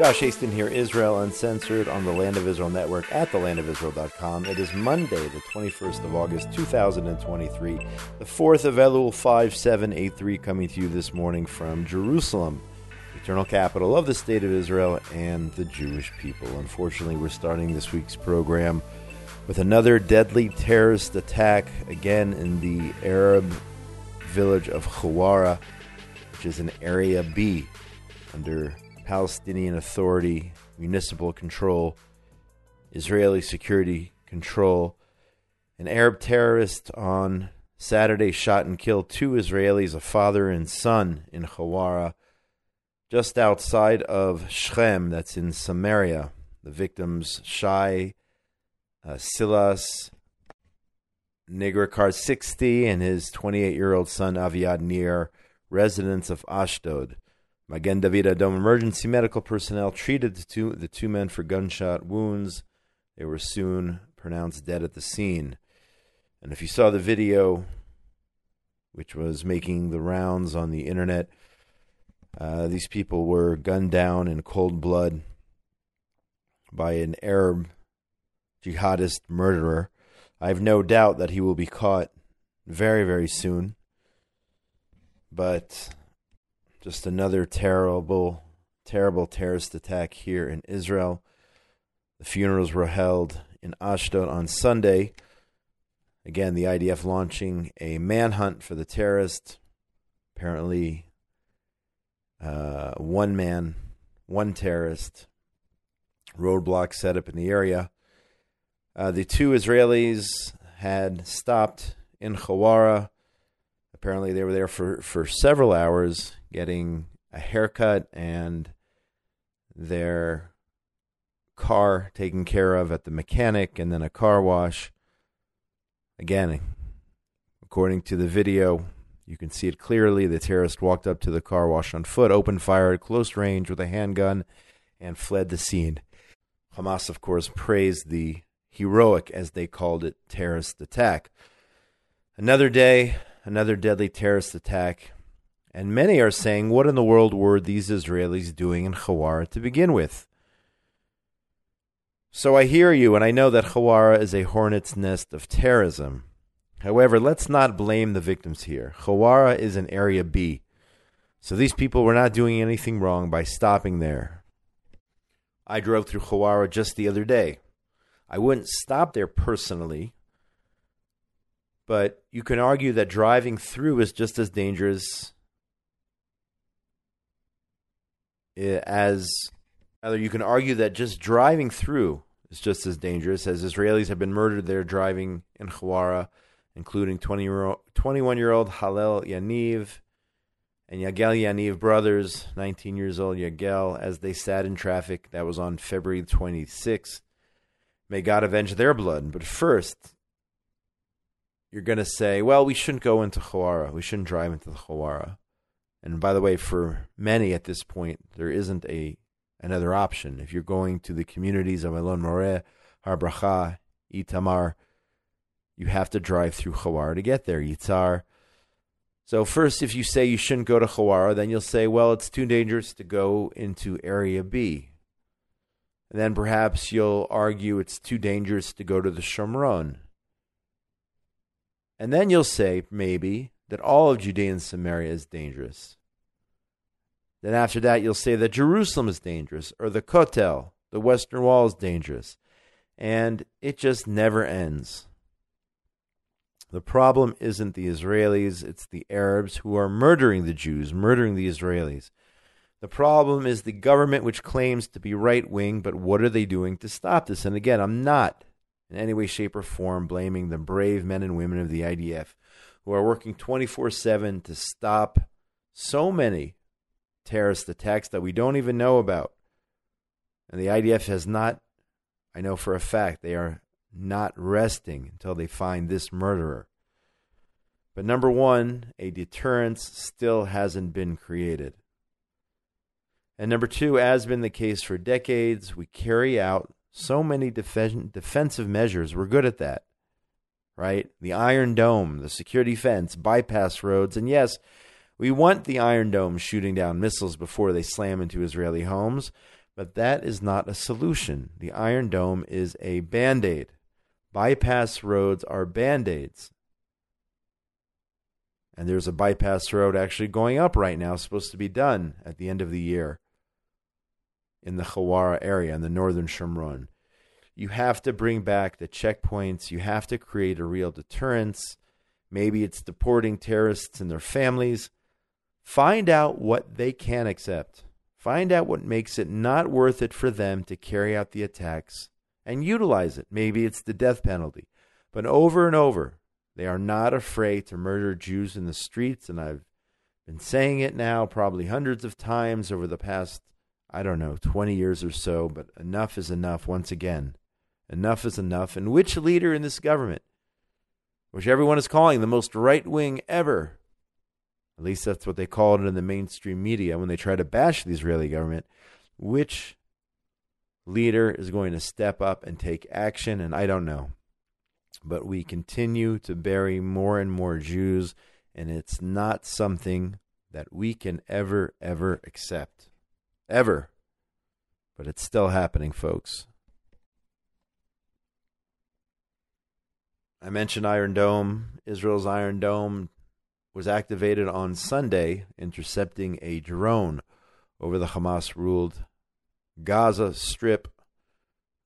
Josh Hasten here, Israel Uncensored on the Land of Israel Network at thelandofisrael.com. It is Monday, the 21st of August, 2023, the 4th of Elul 5783, coming to you this morning from Jerusalem, the eternal capital of the state of Israel and the Jewish people. Unfortunately, we're starting this week's program with another deadly terrorist attack, again in the Arab village of Huwara, which is in Area B under Palestinian Authority, municipal control, Israeli security control. An Arab terrorist on Saturday shot and killed two Israelis, a father and son, in Huwara, just outside of Shechem, that's in Samaria. The victims, Shai uh, Silas Nigreker, 60, and his 28 year old son, Aviad Nir, residents of Ashdod. Magen David Adom emergency medical personnel treated the two, the two men for gunshot wounds. They were soon pronounced dead at the scene. And if you saw the video, which was making the rounds on the internet, uh, these people were gunned down in cold blood by an Arab jihadist murderer. I have no doubt that he will be caught very, very soon. But just another terrible, terrible terrorist attack here in Israel. The funerals were held in Ashdod on Sunday. Again, the IDF launching a manhunt for the terrorist. Apparently, uh, one man, one terrorist, roadblock set up in the area. Uh, the two Israelis had stopped in Huwara. Apparently, they were there for, for several hours getting a haircut and their car taken care of at the mechanic and then a car wash. Again, according to the video, you can see it clearly. The terrorist walked up to the car wash on foot, opened fire at close range with a handgun, and fled the scene. Hamas, of course, praised the heroic, as they called it, terrorist attack. Another day, another deadly terrorist attack and many are saying, what in the world were these Israelis doing in Huwara to begin with? So I hear you, and I know that Huwara is a hornet's nest of terrorism. However, let's not blame the victims here. Huwara is an Area B. So these people were not doing anything wrong by stopping there. I drove through Huwara just the other day. I wouldn't stop there personally, but you can argue that driving through is just as dangerous Eh, as rather you can argue that just driving through is just as dangerous as Israelis have been murdered there driving in Huwara, including 20 year old, 21 year old Hallel Yaniv and Yagel Yaniv brothers, 19 years old Yagel, as they sat in traffic. That was on February 26th. May God avenge their blood. But first, you're going to say, well, we shouldn't go into Huwara. We shouldn't drive into the Huwara. And by the way, for many at this point, there isn't a another option. If you're going to the communities of Elon Moreh, Har Bracha, Itamar, you have to drive through Chawar to get there, Yitzhar. So first, if you say you shouldn't go to Huwara, then you'll say, well, it's too dangerous to go into Area B. And then perhaps you'll argue it's too dangerous to go to the Shomron. And then you'll say, maybe, that all of Judea and Samaria is dangerous. Then after that, you'll say that Jerusalem is dangerous, or the Kotel, the Western Wall, is dangerous. And it just never ends. The problem isn't the Israelis, it's the Arabs who are murdering the Jews, murdering the Israelis. The problem is the government, which claims to be right wing, but what are they doing to stop this? And again, I'm not in any way, shape, or form blaming the brave men and women of the IDF who are working 24 7 to stop so many terrorist attacks that we don't even know about. And the IDF has not, I know for a fact, they are not resting until they find this murderer. But number one, a deterrence still hasn't been created. And number two, as been the case for decades, we carry out so many def- defensive measures. We're good at that right? The Iron Dome, the security fence, bypass roads, and yes, we want the Iron Dome shooting down missiles before they slam into Israeli homes. But that is not a solution. The Iron Dome is a band aid. Bypass roads are band aids. And there's a bypass road actually going up right now, supposed to be done at the end of the year in the Huwara area in the northern Shomron. You have to bring back the checkpoints. You have to create a real deterrence. Maybe it's deporting terrorists and their families. Find out what they can accept. Find out what makes it not worth it for them to carry out the attacks and utilize it. Maybe it's the death penalty. But over and over, they are not afraid to murder Jews in the streets. And I've been saying it now probably hundreds of times over the past, I don't know, 20 years or so. But enough is enough once again. Enough is enough. And which leader in this government, which everyone is calling the most right wing ever, at least that's what they call it in the mainstream media when they try to bash the Israeli government, which leader is going to step up and take action? And I don't know. But we continue to bury more and more Jews, and it's not something that we can ever, ever accept. Ever. But it's still happening, folks. I mentioned Iron Dome. Israel's Iron Dome was activated on Sunday, intercepting a drone over the Hamas ruled Gaza Strip.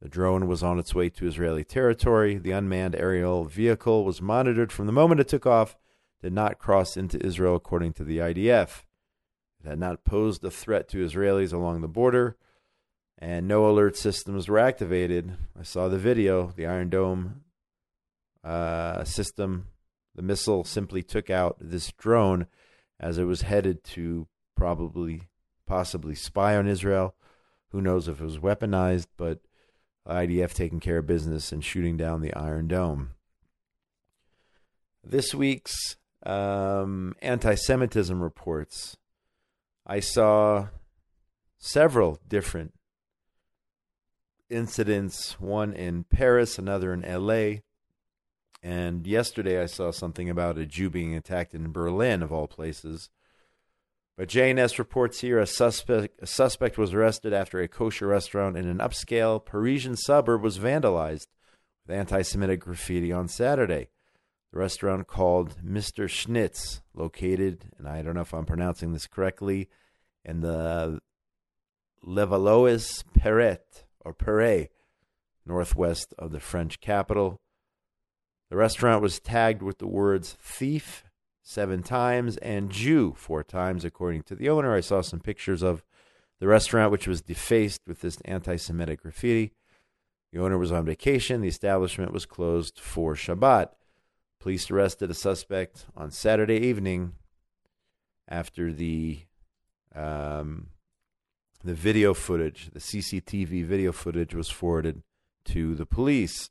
The drone was on its way to Israeli territory. The unmanned aerial vehicle was monitored from the moment it took off, did not cross into Israel, according to the IDF. It had not posed a threat to Israelis along the border, and no alert systems were activated. I saw the video. The Iron Dome uh, system, the missile simply took out this drone as it was headed to probably, possibly spy on Israel. Who knows if it was weaponized, but IDF taking care of business and shooting down the Iron Dome. This week's um, anti Semitism reports. I saw several different incidents, one in Paris, another in LA. And yesterday I saw something about a Jew being attacked in Berlin, of all places. But JNS reports here a suspect, a suspect was arrested after a kosher restaurant in an upscale Parisian suburb was vandalized with anti Semitic graffiti on Saturday. The restaurant called Mr. Schnitz, located, and I don't know if I'm pronouncing this correctly, in the Levallois Perret, or Perret, northwest of the French capital. The restaurant was tagged with the words thief seven times and Jew four times, according to the owner. I saw some pictures of the restaurant, which was defaced with this anti Semitic graffiti. The owner was on vacation. The establishment was closed for Shabbat. Police arrested a suspect on Saturday evening after the um, the video footage, the CCTV video footage, was forwarded to the police.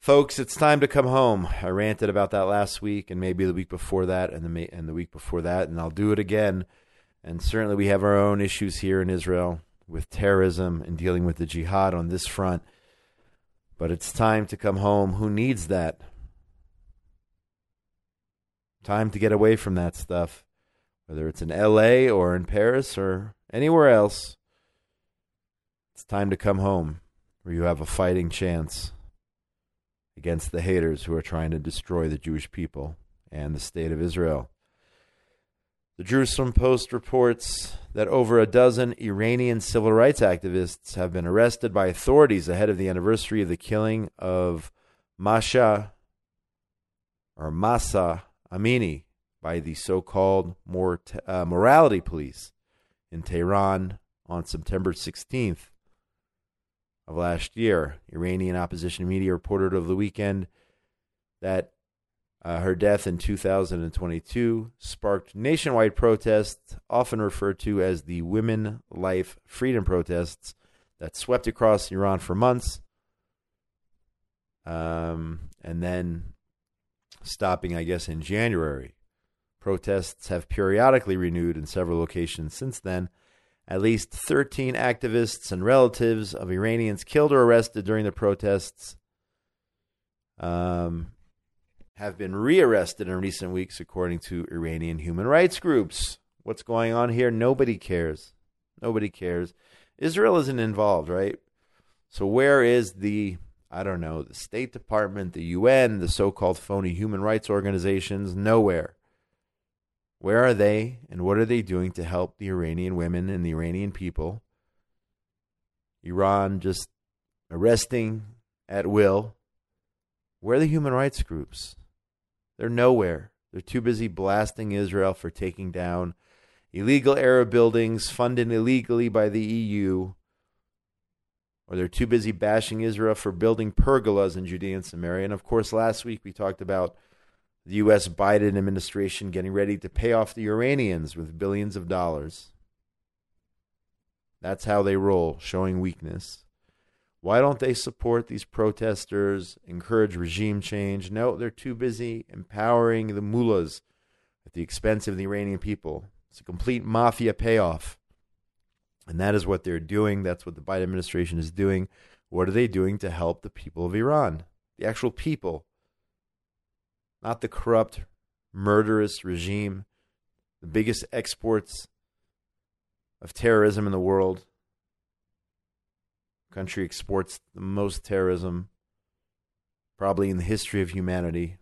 Folks, it's time to come home. I ranted about that last week and maybe the week before that and the and the week before that and I'll do it again. And certainly we have our own issues here in Israel with terrorism and dealing with the jihad on this front. But it's time to come home. Who needs that? Time to get away from that stuff. Whether it's in LA or in Paris or anywhere else. It's time to come home where you have a fighting chance against the haters who are trying to destroy the Jewish people and the state of Israel. The Jerusalem Post reports that over a dozen Iranian civil rights activists have been arrested by authorities ahead of the anniversary of the killing of Masha or Mahsa Amini by the so called uh, morality police in Tehran on September 16th of last year. Iranian opposition media reported over the weekend that uh, her death in 2022 sparked nationwide protests, often referred to as the Women Life Freedom protests, that swept across Iran for months, um, and then stopping, I guess, in January. Protests have periodically renewed in several locations since then, at least 13 activists and relatives of Iranians killed or arrested during the protests um, have been rearrested in recent weeks, according to Iranian human rights groups. What's going on here? Nobody cares. Nobody cares. Israel isn't involved, right? So where is the I don't know, the State Department, the UN, the so-called phony human rights organizations? Nowhere. Where are they and what are they doing to help the Iranian women and the Iranian people? Iran just arresting at will. Where are the human rights groups? They're nowhere. They're too busy blasting Israel for taking down illegal Arab buildings funded illegally by the EU, or they're too busy bashing Israel for building pergolas in Judea and Samaria. And of course, last week we talked about the U.S. Biden administration getting ready to pay off the Iranians with billions of dollars. That's how they roll, showing weakness. Why don't they support these protesters, encourage regime change? No, they're too busy empowering the mullahs at the expense of the Iranian people. It's a complete mafia payoff. And that is what they're doing. That's what the Biden administration is doing. What are they doing to help the people of Iran? The actual people, not the corrupt, murderous regime, the biggest exports of terrorism in the world The country exports the most terrorism probably in the history of humanity.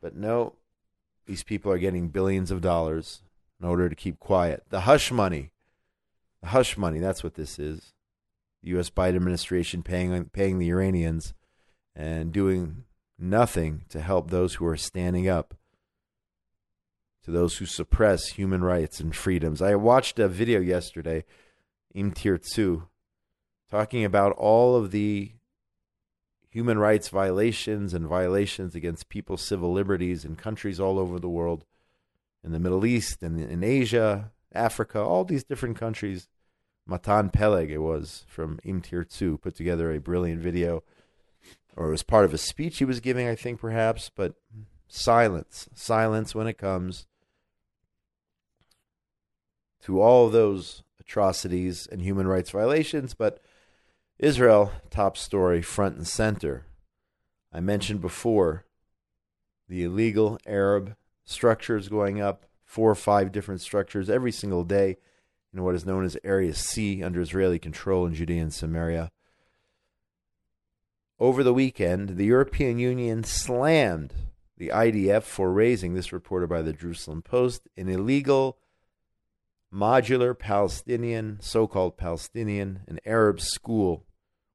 But no, these people are getting billions of dollars in order to keep quiet. The hush money. The hush money, that's what this is. The US Biden administration paying paying the Iranians and doing nothing to help those who are standing up to those who suppress human rights and freedoms. I watched a video yesterday, Im Tirtzu, talking about all of the human rights violations and violations against people's civil liberties in countries all over the world, in the Middle East and in Asia, Africa, all these different countries. Matan Peleg, it was from Im Tirtzu, put together a brilliant video, or it was part of a speech he was giving, I think, perhaps, but silence, silence when it comes to all those atrocities and human rights violations, but Israel, top story, front and center. I mentioned before the illegal Arab structures going up, four or five different structures every single day in what is known as Area C under Israeli control in Judea and Samaria. Over the weekend, the European Union slammed the IDF for razing, this reported by the Jerusalem Post, an illegal modular Palestinian, so called Palestinian, an Arab school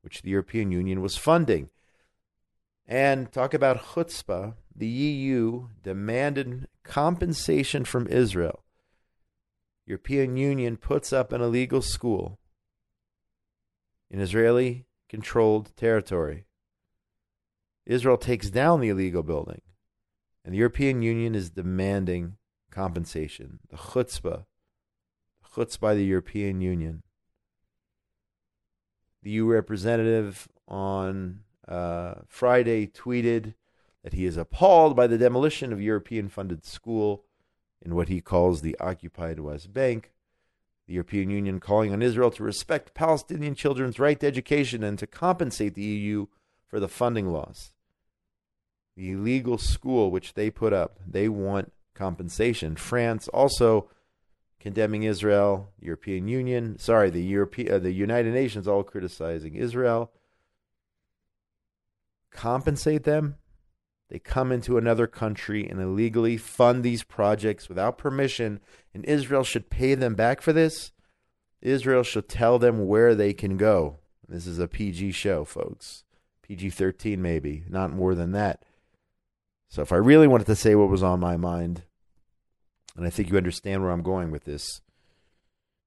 which the European Union was funding. And talk about chutzpah, the EU demanded compensation from Israel. European Union puts up an illegal school in Israeli controlled territory. Israel takes down the illegal building, and the European Union is demanding compensation. The chutzpah, the chutzpah by the European Union the EU representative on uh, Friday tweeted that he is appalled by the demolition of European funded school in what he calls the occupied West Bank. The European Union calling on Israel to respect Palestinian children's right to education and to compensate the EU for the funding loss. The illegal school which they put up, they want compensation. France also condemning Israel, European Union, sorry, the European, uh, the United Nations all criticizing Israel. Compensate them. They come into another country and illegally fund these projects without permission, and Israel should pay them back for this. Israel should tell them where they can go. This is a PG show, folks. PG 13, maybe, not more than that. So, if I really wanted to say what was on my mind, and I think you understand where I'm going with this.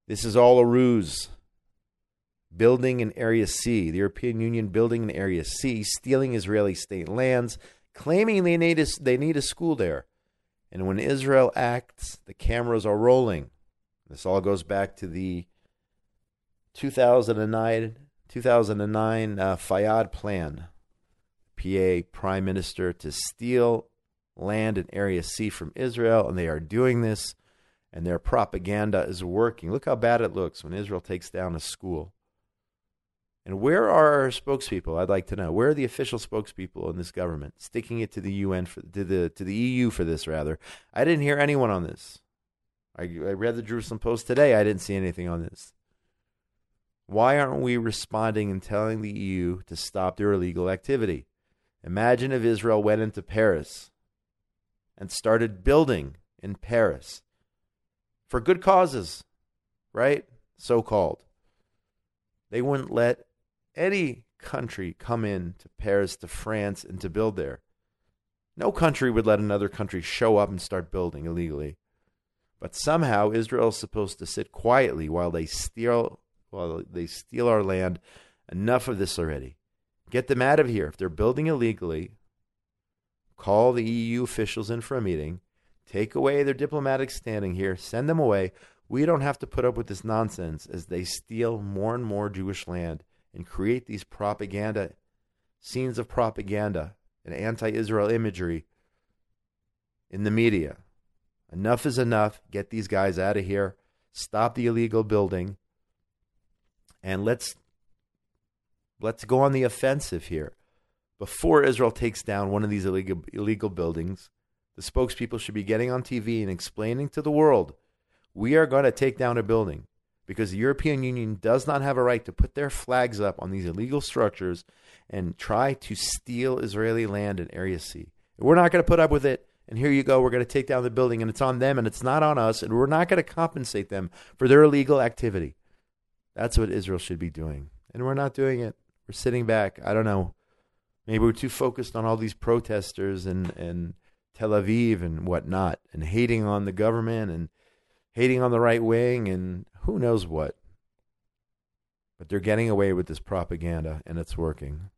This is all a ruse. Building in Area C, the European Union building in Area C, stealing Israeli state lands, claiming they need a, they need a school there. And when Israel acts, the cameras are rolling. This all goes back to the 2009 2009 uh, Fayyad plan, PA prime minister to steal land in Area C from Israel, and they are doing this, and their propaganda is working. Look how bad it looks when Israel takes down a school. And where are our spokespeople? I'd like to know. Where are the official spokespeople in this government sticking it to the UN for to the to the EU for this? Rather, I didn't hear anyone on this. I, I read the Jerusalem Post today. I didn't see anything on this. Why aren't we responding and telling the EU to stop their illegal activity? Imagine if Israel went into Paris and started building in Paris for good causes, right? So called. They wouldn't let any country come in to Paris, to France, and to build there. No country would let another country show up and start building illegally. But somehow Israel is supposed to sit quietly while they steal while they steal our land. Enough of this already. Get them out of here. If they're building illegally, call the EU officials in for a meeting, take away their diplomatic standing here, send them away. We don't have to put up with this nonsense as they steal more and more Jewish land and create these propaganda scenes of propaganda and anti Israel imagery in the media. Enough is enough. Get these guys out of here. Stop the illegal building. And let's let's go on the offensive here. Before Israel takes down one of these illegal illegal buildings, the spokespeople should be getting on TV and explaining to the world, we are going to take down a building because the European Union does not have a right to put their flags up on these illegal structures and try to steal Israeli land in Area C. We're not going to put up with it. And here you go, we're going to take down the building, and it's on them, and it's not on us, and we're not going to compensate them for their illegal activity. That's what Israel should be doing. And we're not doing it. We're sitting back. I don't know. Maybe we're too focused on all these protesters and, and Tel Aviv and whatnot, and hating on the government and hating on the right wing and who knows what. But they're getting away with this propaganda, and it's working.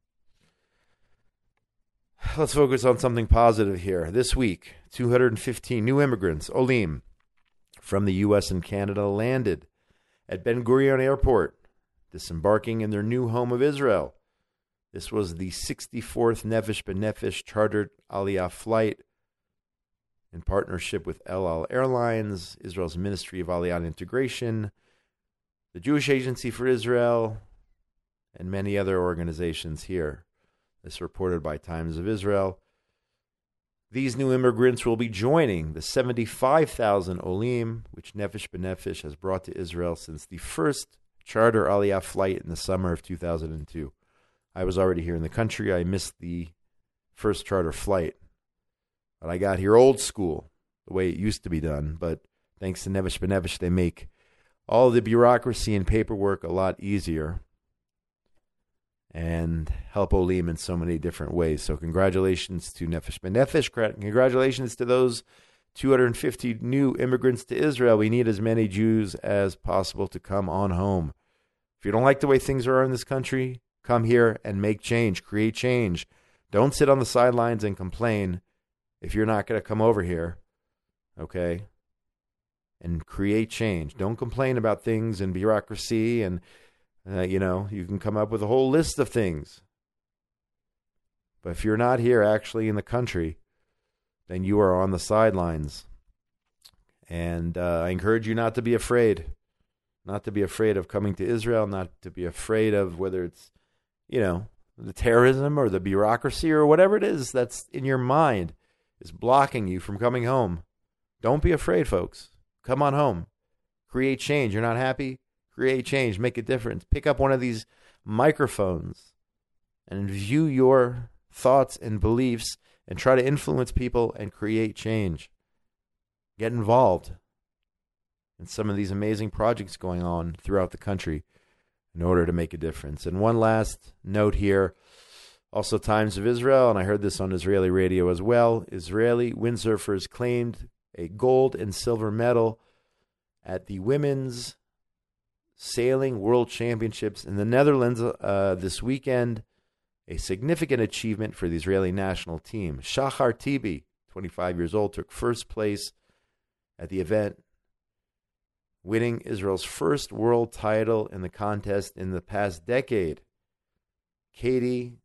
Let's focus on something positive here. This week, 215 new immigrants, Olim, from the U.S. and Canada landed at Ben Gurion Airport, disembarking in their new home of Israel. This was the 64th Nefesh B'Nefesh chartered Aliyah flight in partnership with El Al Airlines, Israel's Ministry of Aliyah Integration, the Jewish Agency for Israel, and many other organizations here. This reported by Times of Israel. These new immigrants will be joining the 75,000 Olim, which Nefesh B'Nefesh has brought to Israel since the first charter Aliyah flight in the summer of 2002. I was already here in the country. I missed the first charter flight. But I got here old school, the way it used to be done. But thanks to Nefesh B'Nefesh, they make all the bureaucracy and paperwork a lot easier and help Olim in so many different ways. So congratulations to Nefesh B'Nefesh. Congratulations to those 250 new immigrants to Israel. We need as many Jews as possible to come on home. If you don't like the way things are in this country, come here and make change, create change. Don't sit on the sidelines and complain if you're not going to come over here, okay? And create change. Don't complain about things and bureaucracy and uh, you know, you can come up with a whole list of things. But if you're not here actually in the country, then you are on the sidelines. And uh, I encourage you not to be afraid. Not to be afraid of coming to Israel, not to be afraid of whether it's, you know, the terrorism or the bureaucracy or whatever it is that's in your mind is blocking you from coming home. Don't be afraid, folks. Come on home. Create change. You're not happy? create change, make a difference. Pick up one of these microphones and view your thoughts and beliefs and try to influence people and create change. Get involved in some of these amazing projects going on throughout the country in order to make a difference. And one last note here also, Times of Israel, and I heard this on Israeli radio as well. Israeli windsurfers claimed a gold and silver medal at the women's Sailing World Championships in the Netherlands uh, this weekend. A significant achievement for the Israeli national team. Shachar Tibi, 25 years old, took first place at the event, winning Israel's first world title in the contest in the past decade. Katie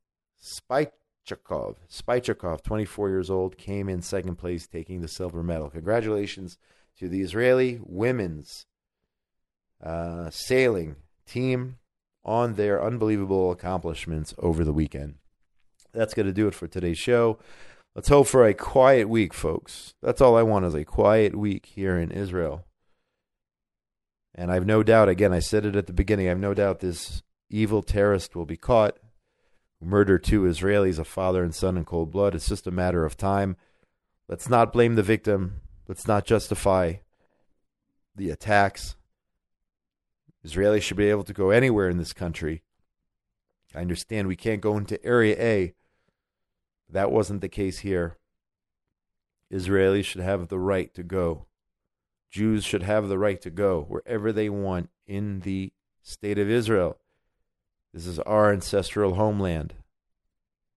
Spychakov, Spychakov, 24 years old, came in second place, taking the silver medal. Congratulations to the Israeli women's uh, sailing team on their unbelievable accomplishments over the weekend. That's going to do it for today's show. Let's hope for a quiet week, folks. That's all I want is a quiet week here in Israel. And I've no doubt, again, I said it at the beginning, I've no doubt this evil terrorist will be caught. Murdered two Israelis, a father and son in cold blood. It's just a matter of time. Let's not blame the victim. Let's not justify the attacks. Israelis should be able to go anywhere in this country. I understand we can't go into Area A. That wasn't the case here. Israelis should have the right to go. Jews should have the right to go wherever they want in the state of Israel. This is our ancestral homeland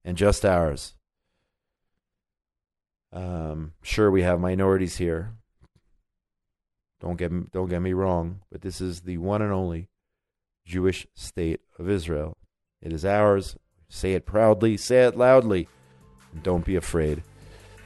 and just ours. Um, sure, we have minorities here. Don't get don't get me wrong, but this is the one and only Jewish state of Israel. It is ours. Say it proudly, say it loudly, and don't be afraid.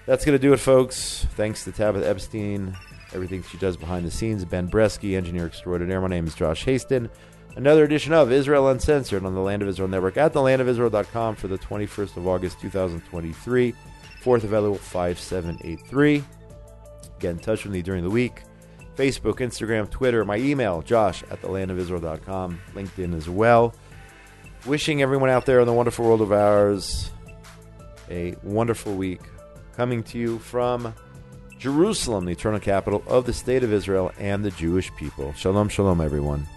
That's going to do it, folks. Thanks to Tabitha Epstein, everything she does behind the scenes. Ben Bresky, engineer extraordinaire. My name is Josh Hasten. Another edition of Israel Uncensored on the Land of Israel Network at thelandofisrael.com for the 21st of August, 2023. 4th of Elul 5783. Get in touch with me during the week. Facebook, Instagram, Twitter, my email, josh at thelandofisrael.com, LinkedIn as well. Wishing everyone out there in the wonderful world of ours a wonderful week. Coming to you from Jerusalem, the eternal capital of the state of Israel and the Jewish people. Shalom, shalom, everyone.